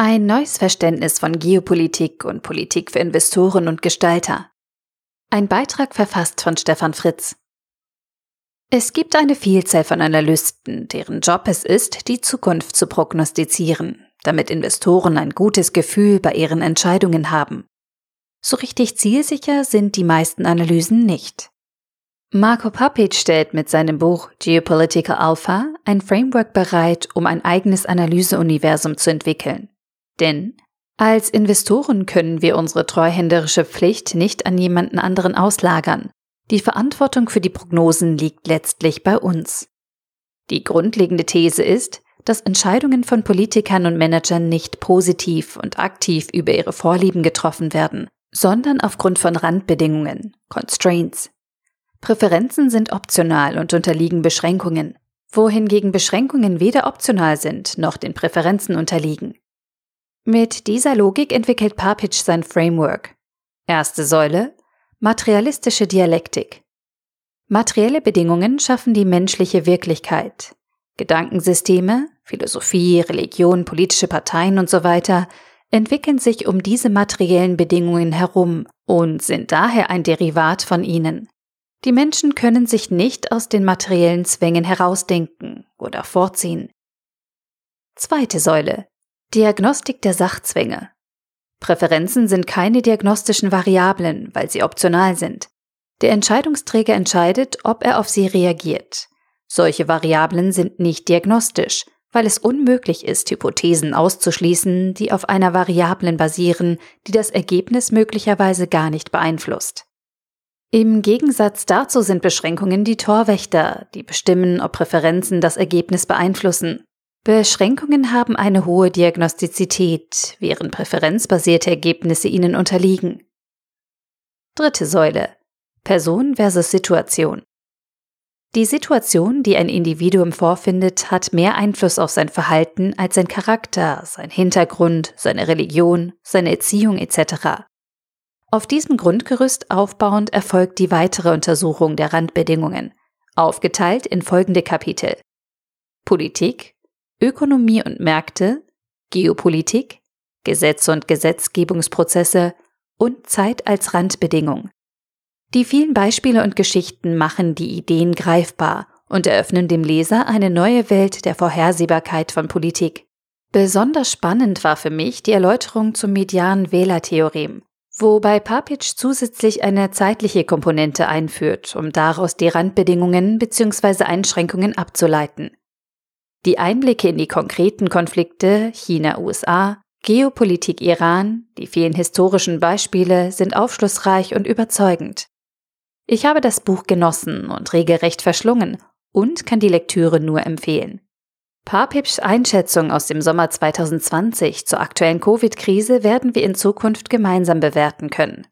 Ein neues Verständnis von Geopolitik und Politik für Investoren und Gestalter. Ein Beitrag verfasst von Stefan Fritz. Es gibt eine Vielzahl von Analysten, deren Job es ist, die Zukunft zu prognostizieren, damit Investoren ein gutes Gefühl bei ihren Entscheidungen haben. So richtig zielsicher sind die meisten Analysen nicht. Marco Papic stellt mit seinem Buch Geopolitical Alpha ein Framework bereit, um ein eigenes Analyseuniversum zu entwickeln. Denn als Investoren können wir unsere treuhänderische Pflicht nicht an jemanden anderen auslagern. Die Verantwortung für die Prognosen liegt letztlich bei uns. Die grundlegende These ist, dass Entscheidungen von Politikern und Managern nicht positiv und aktiv über ihre Vorlieben getroffen werden, sondern aufgrund von Randbedingungen, Constraints. Präferenzen sind optional und unterliegen Beschränkungen, wohingegen Beschränkungen weder optional sind noch den Präferenzen unterliegen. Mit dieser Logik entwickelt Papic sein Framework. Erste Säule Materialistische Dialektik. Materielle Bedingungen schaffen die menschliche Wirklichkeit. Gedankensysteme, Philosophie, Religion, politische Parteien und so weiter entwickeln sich um diese materiellen Bedingungen herum und sind daher ein Derivat von ihnen. Die Menschen können sich nicht aus den materiellen Zwängen herausdenken oder vorziehen. Zweite Säule Diagnostik der Sachzwänge. Präferenzen sind keine diagnostischen Variablen, weil sie optional sind. Der Entscheidungsträger entscheidet, ob er auf sie reagiert. Solche Variablen sind nicht diagnostisch, weil es unmöglich ist, Hypothesen auszuschließen, die auf einer Variablen basieren, die das Ergebnis möglicherweise gar nicht beeinflusst. Im Gegensatz dazu sind Beschränkungen die Torwächter, die bestimmen, ob Präferenzen das Ergebnis beeinflussen. Beschränkungen haben eine hohe Diagnostizität, während präferenzbasierte Ergebnisse ihnen unterliegen. Dritte Säule. Person versus Situation. Die Situation, die ein Individuum vorfindet, hat mehr Einfluss auf sein Verhalten als sein Charakter, sein Hintergrund, seine Religion, seine Erziehung etc. Auf diesem Grundgerüst aufbauend erfolgt die weitere Untersuchung der Randbedingungen, aufgeteilt in folgende Kapitel. Politik, Ökonomie und Märkte, Geopolitik, Gesetze und Gesetzgebungsprozesse und Zeit als Randbedingung. Die vielen Beispiele und Geschichten machen die Ideen greifbar und eröffnen dem Leser eine neue Welt der Vorhersehbarkeit von Politik. Besonders spannend war für mich die Erläuterung zum medianen Wählertheorem, wobei Papic zusätzlich eine zeitliche Komponente einführt, um daraus die Randbedingungen bzw. Einschränkungen abzuleiten. Die Einblicke in die konkreten Konflikte China-USA, Geopolitik Iran, die vielen historischen Beispiele sind aufschlussreich und überzeugend. Ich habe das Buch genossen und regelrecht verschlungen und kann die Lektüre nur empfehlen. Papips Einschätzung aus dem Sommer 2020 zur aktuellen Covid-Krise werden wir in Zukunft gemeinsam bewerten können.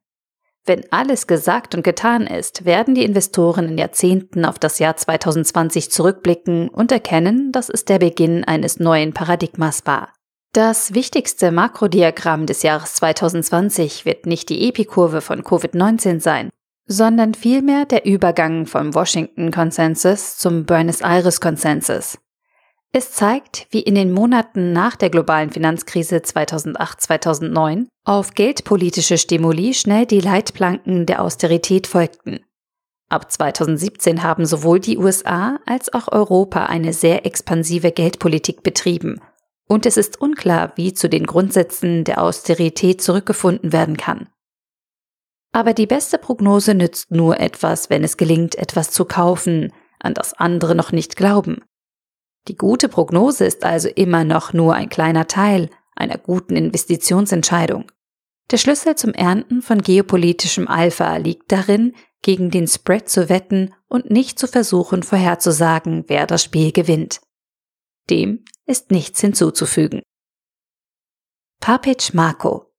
Wenn alles gesagt und getan ist, werden die Investoren in Jahrzehnten auf das Jahr 2020 zurückblicken und erkennen, dass es der Beginn eines neuen Paradigmas war. Das wichtigste Makrodiagramm des Jahres 2020 wird nicht die Epikurve von Covid-19 sein, sondern vielmehr der Übergang vom Washington-Konsensus zum Buenos Aires-Konsensus. Es zeigt, wie in den Monaten nach der globalen Finanzkrise 2008-2009 auf geldpolitische Stimuli schnell die Leitplanken der Austerität folgten. Ab 2017 haben sowohl die USA als auch Europa eine sehr expansive Geldpolitik betrieben, und es ist unklar, wie zu den Grundsätzen der Austerität zurückgefunden werden kann. Aber die beste Prognose nützt nur etwas, wenn es gelingt, etwas zu kaufen, an das andere noch nicht glauben. Die gute Prognose ist also immer noch nur ein kleiner Teil einer guten Investitionsentscheidung. Der Schlüssel zum Ernten von geopolitischem Alpha liegt darin, gegen den Spread zu wetten und nicht zu versuchen vorherzusagen, wer das Spiel gewinnt. Dem ist nichts hinzuzufügen. Papic Marco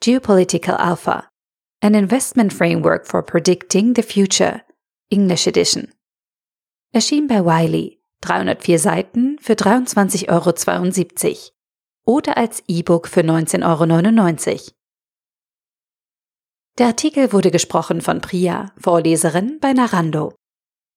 Geopolitical Alpha An Investment Framework for Predicting the Future English Edition Erschien bei Wiley 304 Seiten für 23,72 Euro oder als E-Book für 19,99 Euro. Der Artikel wurde gesprochen von Priya, Vorleserin bei Narando.